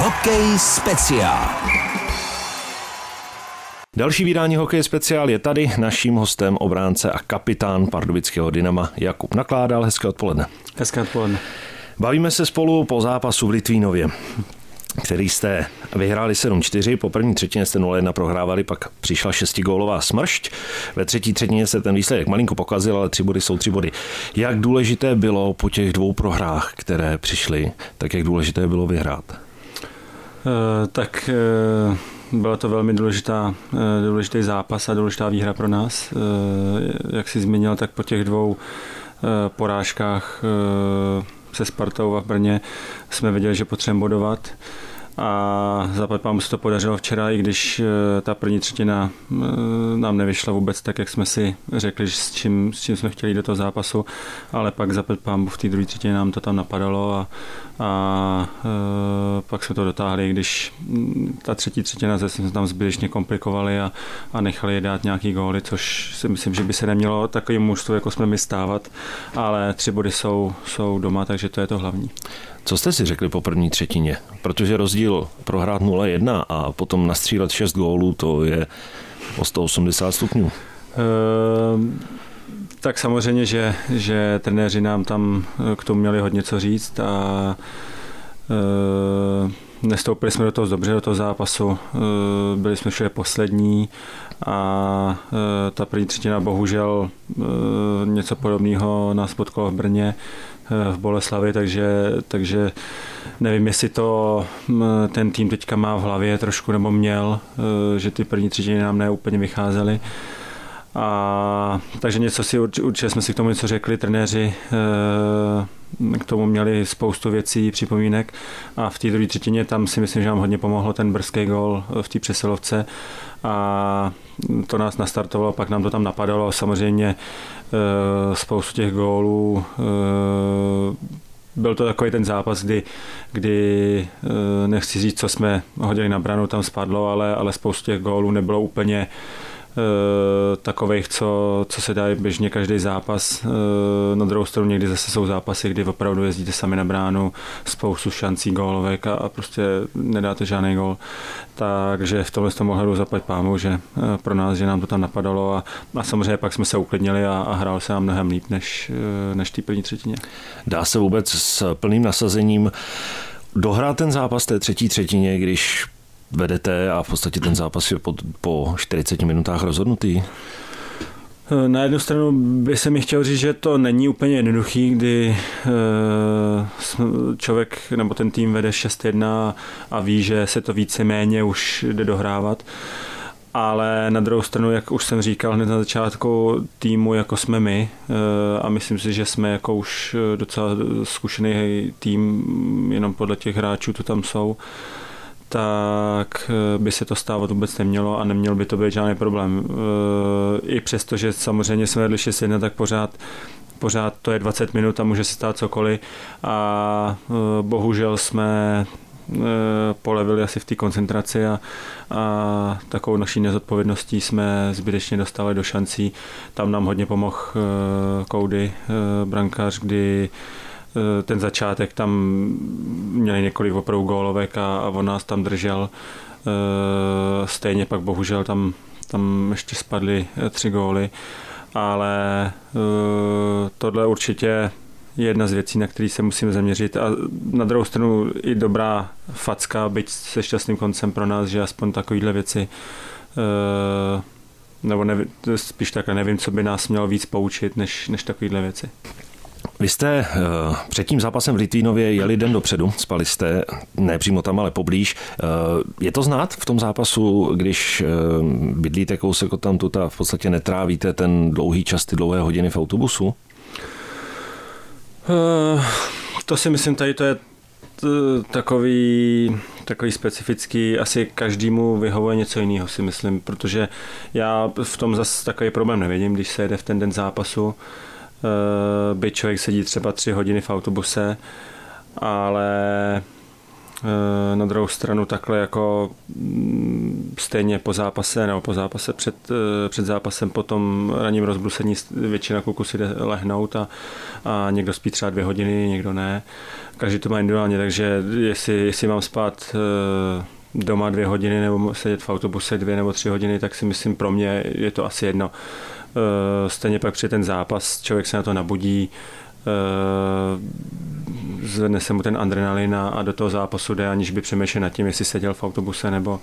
Hokej speciál. Další vydání Hokej speciál je tady. Naším hostem obránce a kapitán pardubického Dynama Jakub Nakládal. Hezké odpoledne. Hezké odpoledne. Bavíme se spolu po zápasu v Litvínově který jste vyhráli 7-4, po první třetině jste 0-1 prohrávali, pak přišla šestigólová smršť, ve třetí třetině se ten výsledek malinko pokazil, ale tři body jsou tři body. Jak důležité bylo po těch dvou prohrách, které přišly, tak jak důležité bylo vyhrát? Uh, tak uh... Byla to velmi důležitá, důležitý zápas a důležitá výhra pro nás. Jak si zmínil, tak po těch dvou porážkách se Spartou a v Brně jsme věděli, že potřebujeme bodovat a zapad pámu se to podařilo včera, i když eh, ta první třetina eh, nám nevyšla vůbec tak, jak jsme si řekli, s čím, s čím jsme chtěli do toho zápasu, ale pak zapad pámu v té druhé třetině nám to tam napadalo a, a e, pak jsme to dotáhli, když mm, ta třetí třetina zase jsme tam zbytečně komplikovali a, a nechali je dát nějaký góly, což si myslím, že by se nemělo takovým mužstvu, jako jsme my stávat, ale tři body jsou, jsou doma, takže to je to hlavní. Co jste si řekli po první třetině? Protože rozdíl prohrát 0-1 a potom nastřílet 6 gólů, to je o 180 stupňů. Uh, tak samozřejmě, že, že trenéři nám tam k tomu měli hodně co říct a uh, nestoupili jsme do toho dobře, do toho zápasu. Uh, byli jsme všude poslední a uh, ta první třetina bohužel něco podobného nás potkalo v Brně v Boleslavi, takže, takže nevím, jestli to ten tým teďka má v hlavě trošku nebo měl, e, že ty první třetiny nám neúplně vycházely. A, takže něco si určitě jsme si k tomu něco řekli, trenéři e, k tomu měli spoustu věcí, připomínek a v té druhé třetině tam si myslím, že nám hodně pomohlo ten brzký gol v té přesilovce a to nás nastartovalo, pak nám to tam napadalo. Samozřejmě e, spoustu těch gólů e, byl to takový ten zápas, kdy, kdy nechci říct, co jsme hodili na branu, tam spadlo, ale, ale spoustu těch gólů nebylo úplně takových, co, co se dá běžně každý zápas. Eh, na druhou stranu někdy zase jsou zápasy, kdy opravdu jezdíte sami na bránu, spoustu šancí gólovek a, a prostě nedáte žádný gól. Takže v tomhle tom ohledu zaplať pámu, že eh, pro nás, že nám to tam napadalo a, a samozřejmě pak jsme se uklidnili a, a hrál se nám mnohem líp než, než té první třetině. Dá se vůbec s plným nasazením dohrát ten zápas té třetí třetině, když vedete a v podstatě ten zápas je po, po 40 minutách rozhodnutý? Na jednu stranu by se mi chtěl říct, že to není úplně jednoduchý, kdy eh, člověk nebo ten tým vede 6-1 a ví, že se to více-méně už jde dohrávat. Ale na druhou stranu, jak už jsem říkal hned na začátku týmu, jako jsme my, eh, a myslím si, že jsme jako už docela zkušený tým, jenom podle těch hráčů, co tam jsou, tak eh, by se to stávat vůbec nemělo a neměl by to být žádný problém. Eh, I přesto, že samozřejmě jsme vedli 6 tak pořád pořád to je 20 minut a může se stát cokoliv a eh, bohužel jsme polevili asi v té koncentraci a, a takovou naší nezodpovědností jsme zbytečně dostali do šancí. Tam nám hodně pomohl Koudy, brankář, kdy ten začátek tam měli několik opravdu gólovek a, a on nás tam držel. Eh, stejně pak bohužel tam, tam ještě spadly eh, tři góly, ale tohle určitě je jedna z věcí, na které se musíme zaměřit. A na druhou stranu i dobrá facka, byť se šťastným koncem pro nás, že aspoň takovéhle věci nebo nevím, spíš takhle nevím, co by nás mělo víc poučit, než, než takovéhle věci. Vy jste uh, před tím zápasem v Litvínově jeli den dopředu, spali jste ne přímo tam, ale poblíž. Uh, je to znát v tom zápasu, když uh, bydlíte kousek od tamtud a v podstatě netrávíte ten dlouhý čas, ty dlouhé hodiny v autobusu? Uh, to si myslím, tady to je takový, takový specifický, asi každému vyhovuje něco jiného, si myslím, protože já v tom zase takový problém nevidím, když se jede v ten den zápasu. Eh, by člověk sedí třeba tři hodiny v autobuse, ale eh, na druhou stranu takhle jako mm, stejně po zápase nebo po zápase před, eh, před zápasem po tom ranním rozbrusení většina kluků si jde lehnout a, a někdo spí třeba dvě hodiny, někdo ne. Každý to má individuálně, takže jestli, jestli mám spát eh, doma dvě hodiny nebo sedět v autobuse dvě nebo tři hodiny, tak si myslím pro mě je to asi jedno. Stejně pak při ten zápas člověk se na to nabudí, zvedne se mu ten adrenalin a, do toho zápasu jde, aniž by přemýšlel nad tím, jestli seděl v autobuse nebo,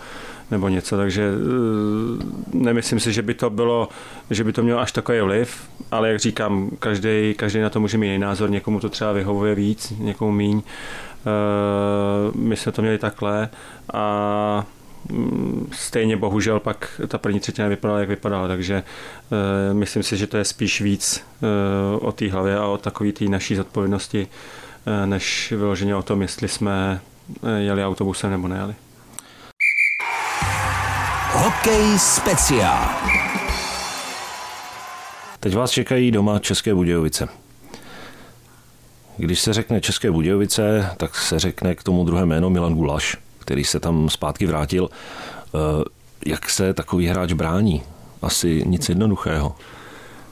nebo něco. Takže eh, nemyslím si, že by to bylo, že by to mělo až takový vliv, ale jak říkám, každý, každý na to může mít jiný názor, někomu to třeba vyhovuje víc, někomu míň. Eh, my jsme to měli takhle a stejně bohužel pak ta první třetina vypadala, jak vypadala, takže uh, myslím si, že to je spíš víc uh, o té hlavě a o takové té naší zodpovědnosti Eh, než vyloženě o tom, jestli jsme jeli autobusem nebo nejeli. Hokej speciál. Teď vás čekají doma České Budějovice. Když se řekne České Budějovice, tak se řekne k tomu druhé jméno Milan Gulaš, který se tam zpátky vrátil. Eh, jak se takový hráč brání? Asi nic jednoduchého.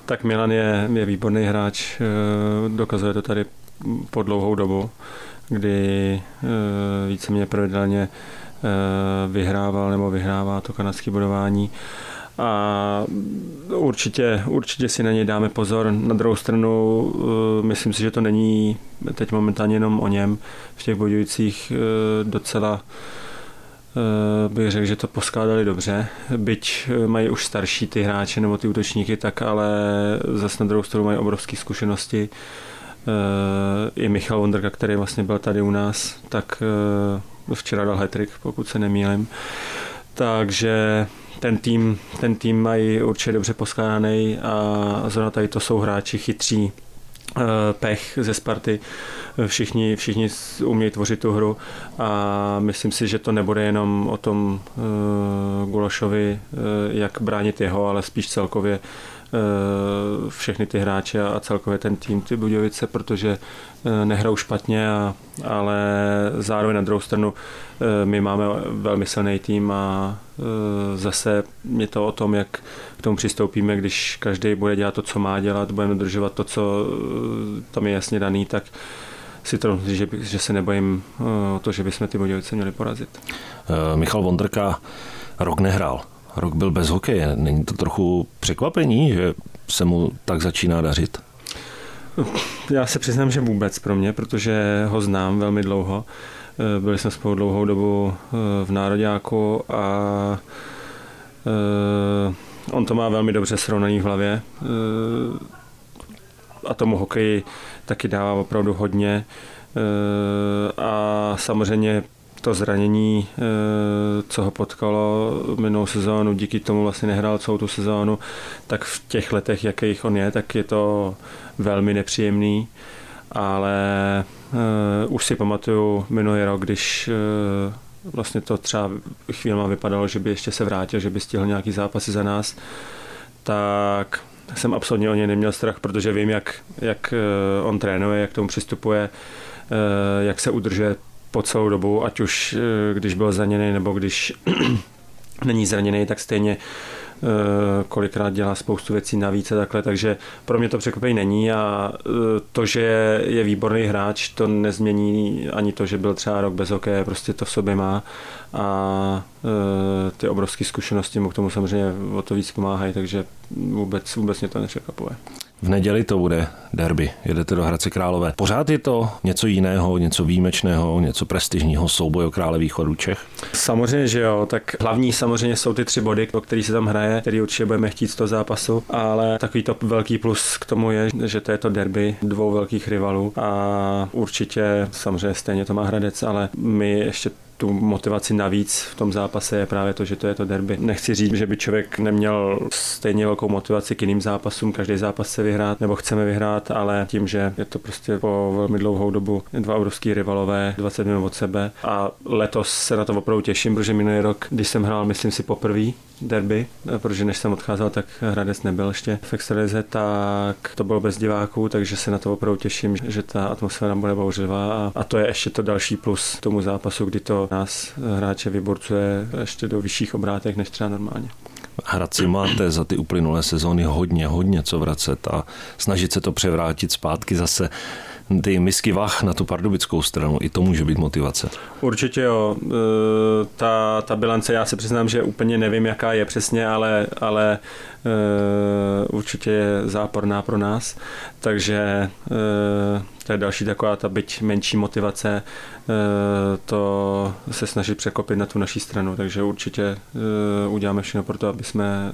Tak Milan je, je výborný hráč, dokazuje to tady po dlouhou dobu, kdy eh, víceméně pravidelně eh, vyhrával nebo vyhrává to kanadské budování a určitě, určitě si na něj dáme pozor. Na druhou stranu eh, myslím si, že to není teď momentálně jenom o něm. V těch bojujících docela bych řekl, že to poskládali dobře. Byť mají už starší ty hráče nebo ty útočníky, tak ale zase na druhou stranu mají obrovské zkušenosti. Eh, i Michal Vondrka, který vlastně byl tady u nás, tak eh, včera dal hetrik, pokud se nemýlim. Takže ten tým, ten tým mají určitě dobře poskládaný a zrovna tady to jsou hráči chytří, eh, pech ze Sparty. Všichni, všichni umějí tvořit tu hru a myslím si, že to nebude jenom o tom uh, Gulošovi, uh, jak bránit jeho, ale spíš celkově všechny ty hráče a celkově ten tým ty Budějovice, protože eh, nehrajou špatně, a, ale zároveň na druhou stranu eh, my máme velmi silný tým a zase je to o tom, jak k tomu přistoupíme, když každý bude dělat to, co má dělat, budeme dodržovat to, co tam je jasně daný, tak si to že, že se nebojím o to, že bychom ty Budějovice měli porazit. Michal Vondrka rok nehrál rok byl bez hokeje. Není to trochu překvapení, že se mu tak začíná dařit? Já se přiznám, že vůbec pro mě, protože ho znám velmi dlouho. Eh, byli jsme spolu dlouhou dobu eh, v Nároďáku a eh, on to má velmi dobře srovnaný v hlavě a tomu hokeji taky dává opravdu hodně a samozřejmě to zranění, eh, co ho potkalo minulou sezónu, díky tomu vlastně nehrál celou tu sezónu, tak v těch letech, jakých on je, tak je to velmi nepříjemný, ale uh, už si pamatuju minulý rok, když uh, vlastně to třeba chvílema vypadalo, že by ještě se vrátil, že by stihl nějaký zápasy za nás, tak jsem absolutně o něj neměl strach, protože vím, jak, jak on trénuje, jak tomu přistupuje, jak se udržuje po celou dobu, ať už eh, když byl zraněný nebo když není zraněný, tak stejně eh, kolikrát dělá spoustu věcí navíc a takhle, takže pro mě to překvapení není a eh, to, že je výborný hráč, to nezmění ani to, že byl třeba rok bez hokeje, prostě to v sobě má a ty obrovské zkušenosti mu k tomu samozřejmě o to víc pomáhají, takže vůbec, vůbec mě to nepřekvapuje. V neděli to bude derby, jedete do Hradce Králové. Pořád je to něco jiného, něco výjimečného, něco prestižního, souboj o krále východu Čech? Samozřejmě, že jo. Tak hlavní samozřejmě jsou ty tři body, o který se tam hraje, který určitě budeme chtít z toho zápasu, ale takový to velký plus k tomu je, že to je to derby dvou velkých rivalů a určitě samozřejmě stejně to má Hradec, ale my ještě tu motivaci navíc v tom zápase je právě to, že to je to derby. Nechci říct, že by člověk neměl stejně velkou motivaci k jiným zápasům, každý zápas se vyhrát nebo chceme vyhrát, ale tím, že je to prostě po velmi dlouhou dobu dva obrovský rivalové, 20 minut od sebe a letos se na to opravdu těším, protože minulý rok, když jsem hrál, myslím si poprvé derby, protože než jsem odcházel, tak Hradec nebyl ještě v extralize, tak to bylo bez diváků, takže se na to opravdu těším, že ta atmosféra bude bouřlivá a, a to je ještě to další plus tomu zápasu, kdy to nás hráče vyborcuje ještě do vyšších obrátek než třeba normálně. Hradci máte za ty uplynulé sezóny hodně, hodně co vracet a snažit se to převrátit zpátky zase ty misky vach na tu pardubickou stranu, i to může být motivace. Určitě jo. E, ta, ta bilance, já se přiznám, že úplně nevím, jaká je přesně, ale, ale e, určitě je záporná pro nás. Takže e, to je další taková ta byť menší motivace to se snažit překopit na tu naší stranu. Takže určitě uděláme všechno pro to, aby jsme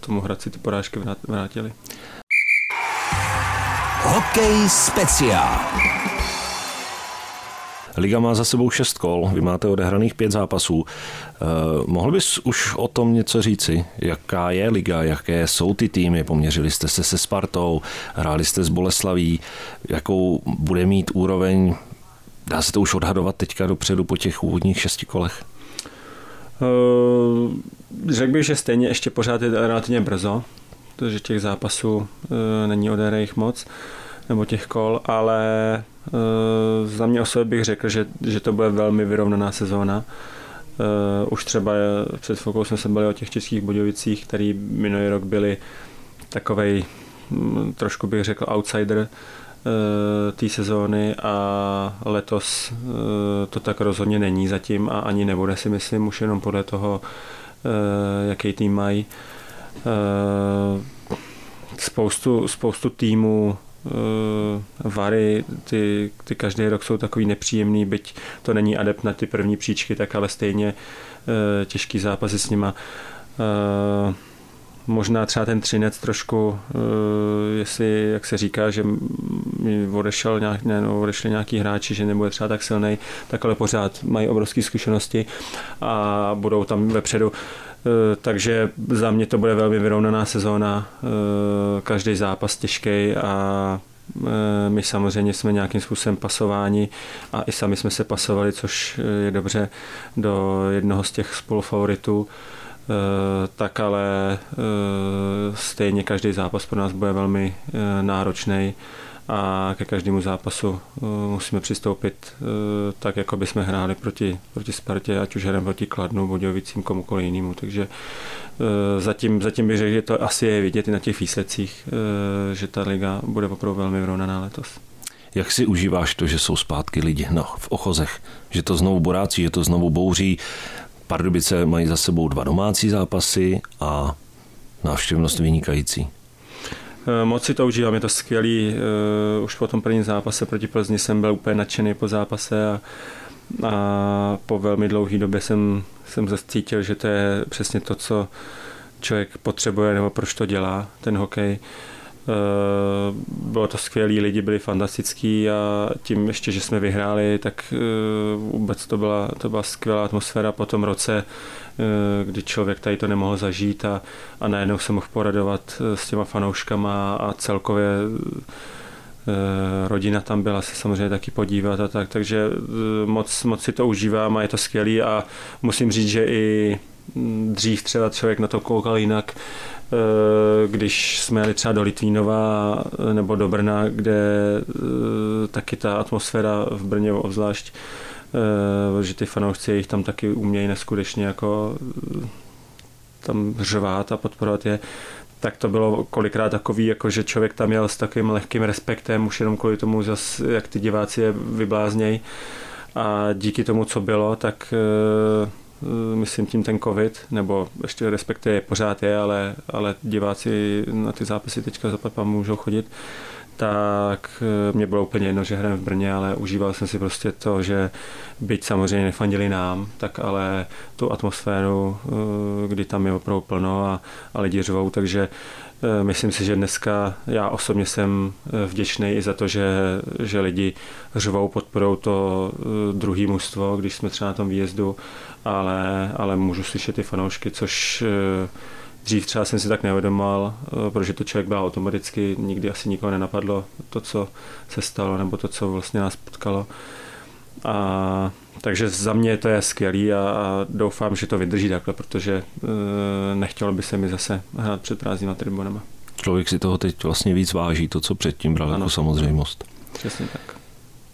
tomu Hradci ty porážky vrátili. Hokej speciál. Liga má za sebou šest kol, vy máte odehraných pět zápasů. Eh, mohl bys už o tom něco říci? Jaká je liga, jaké jsou ty týmy? Poměřili jste se se Spartou, hráli jste s Boleslaví, jakou bude mít úroveň? Dá se to už odhadovat teďka dopředu po těch úvodních šesti kolech? Uh, řekl bych, že stejně ještě pořád je relativně brzo, protože těch zápasů uh, není odehraných moc nebo těch kol, ale uh, za mě osobně bych řekl, že, že to bude velmi vyrovnaná sezóna. Uh, už třeba před chvilkou jsme se byli o těch českých Budějovicích, který minulý rok byli takovej, um, trošku bych řekl, outsider té sezóny a letos to tak rozhodně není zatím a ani nebude si myslím, už jenom podle toho, jaký tým mají. Uh, spoustu, spoustu týmů uh, Vary, ty, ty každý rok jsou takový nepříjemný, byť to není adept na ty první příčky, tak ale stejně uh, těžký zápasy s nima. Možná třeba ten Třinec trošku, jestli, jak se říká, že odešel nějak, ne, no, odešli nějaký hráči, že nebude třeba tak silný, tak ale pořád mají obrovské zkušenosti a budou tam vepředu. Takže za mě to bude velmi vyrovnaná sezóna, každý zápas těžký a my samozřejmě jsme nějakým způsobem pasováni a i sami jsme se pasovali, což je dobře do jednoho z těch spolufavoritů. Tak ale stejně každý zápas pro nás bude velmi náročný a ke každému zápasu musíme přistoupit tak, jako by jsme hráli proti, proti Spartě, ať už hrajeme proti Kladnu, Bodějovicím, komukoliv jinému. Takže zatím, zatím bych řekl, že to asi je vidět i na těch výsledcích, že ta liga bude opravdu velmi vyrovnaná letos. Jak si užíváš to, že jsou zpátky lidi no, v ochozech, že to znovu borácí, že to znovu bouří, Pardubice mají za sebou dva domácí zápasy a návštěvnost vynikající. Eh, moc si to užívám, je to skvělý. Uh, už po tom prvním zápase proti Plzni jsem byl úplně nadšený po zápase a, a po velmi dlouhé době jsem, jsem cítil, že to je přesně to, co člověk potřebuje nebo proč to dělá, ten hokej. Uh, Eh, bylo to skvělý, lidi byli fantastický a tím ještě, že jsme vyhráli, tak eh, vůbec to byla, to byla skvělá atmosféra po tom roce, eh, kdy člověk tady to nemohl zažít a, a najednou se mohl poradovat s těma fanouškama a celkově rodina tam byla se samozřejmě taky podívat a tak, takže moc, moc si to užívám a je to skvělý a musím říct, že i hm, dřív třeba člověk na to koukal jinak, Eh, když jsme jeli třeba do Litvínova eh, nebo do Brna, kde eh, taky ta atmosféra v Brně obzvlášť, že ty fanoušci jich tam taky umějí neskutečně jako tam řvát a podporovat je, tak to bylo kolikrát takový, jako že člověk tam jel s takovým lehkým respektem, už jenom kvůli tomu, zas, jak ty diváci je vybláznějí. A díky tomu, co bylo, tak Eh, myslím tím ten covid, nebo ještě respektive pořád je, ale, ale diváci na ty zápasy teďka za můžou chodit, tak eh, mě bylo úplně jedno, že hrajeme v Brně, ale užíval jsem si prostě to, že byť samozřejmě nefandili nám, tak ale tu atmosféru, eh, kdy tam je opravdu plno a, a lidi řvou, takže Myslím si, že dneska já osobně jsem vděčný i za to, že, že lidi řvou, podporou to druhý mužstvo, když jsme třeba na tom výjezdu ale, ale můžu slyšet ty fanoušky, což eh, dřív třeba jsem si tak neuvědomoval, eh, protože to člověk byl automaticky, nikdy asi nikoho nenapadlo to, co se stalo, nebo to, co vlastně nás potkalo. A, takže za mě to je skvělý a, a doufám, že to vydrží takhle, protože e, nechtělo by se mi zase hrát před prázdnýma tribunama. Člověk si toho teď vlastně víc váží, to, co předtím bral jako samozřejmost. Přesně tak.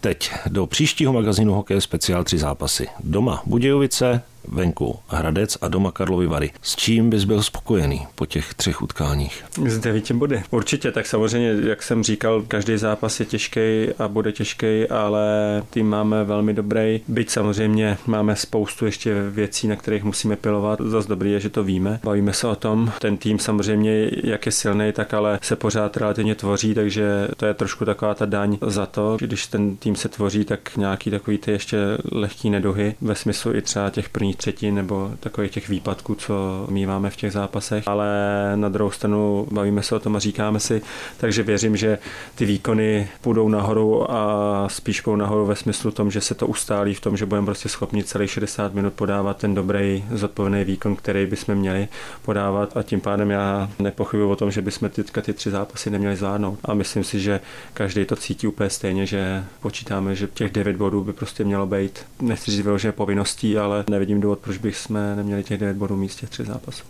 teď do příštího magazínu Hokej speciál tři zápasy. Doma Budějovice, venku Hradec a doma Karlovy Vary. S čím bys byl spokojený po těch třech utkáních? Z devíti body. Určitě, tak samozřejmě, jak jsem říkal, každý zápas je těžký a bude těžký, ale tým máme velmi dobrý. Byť samozřejmě máme spoustu ještě věcí, na kterých musíme pilovat. Zas dobrý je, že to víme. Bavíme se o tom. Ten tým samozřejmě, jak je silný, tak ale se pořád relativně tvoří, takže to je trošku taková ta daň za to. Když ten tým se tvoří, tak nějaký takový ty ještě lehký neduhy ve smyslu i třeba těch prvních prvních třetin nebo takových těch výpadků, co míváme v těch zápasech, ale na druhou stranu bavíme se o tom a říkáme si, takže věřím, že ty výkony půjdou nahoru a spíš půjdou nahoru ve smyslu tom, že se to ustálí v tom, že budeme prostě schopni celých 60 minut podávat ten dobrý, zodpovědný výkon, který bychom měli podávat a tím pádem já nepochybuji o tom, že bychom teďka ty tři zápasy neměli zvládnout. A myslím si, že každý to cítí úplně stejně, že počítáme, že těch 9 bodů by prostě mělo být, nechci říct vyloženě povinností, ale nevidím důvod, proč bych jsme neměli těch 9 bodů místě tři zápasů.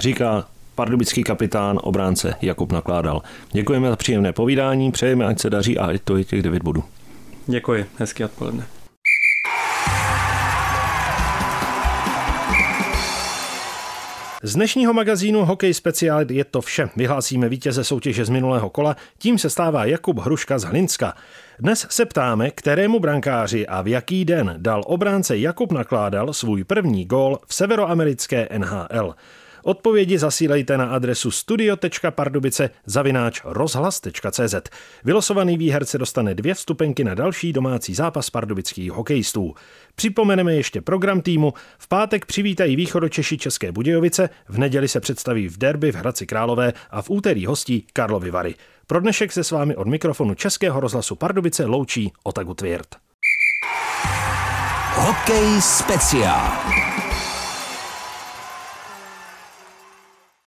Říká pardubický kapitán obránce Jakub Nakládal. Děkujeme za příjemné povídání, přejeme, ať se daří a ať to je těch 9 bodů. Děkuji, hezký odpoledne. Z dnešního magazínu Hokej Speciál je to vše. Vyhlásíme vítěze soutěže z minulého kola, tím se stává Jakub Hruška z Hlinska. Dnes se ptáme, kterému brankáři a v jaký den dal obránce Jakub Nakládal svůj první gól v severoamerické NHL. Odpovědi zasílejte na adresu studio.pardubice zavináč rozhlas.cz. Vylosovaný výherce dostane dvě vstupenky na další domácí zápas pardubických hokejistů. Připomeneme ještě program týmu. V pátek přivítají východočeši České Budějovice, v neděli se představí v derby v Hradci Králové a v úterý hostí Karlovy Vary. Pro dnešek se s vámi od mikrofonu Českého rozhlasu Pardubice loučí Otagu Tvěrt. Hokej speciál.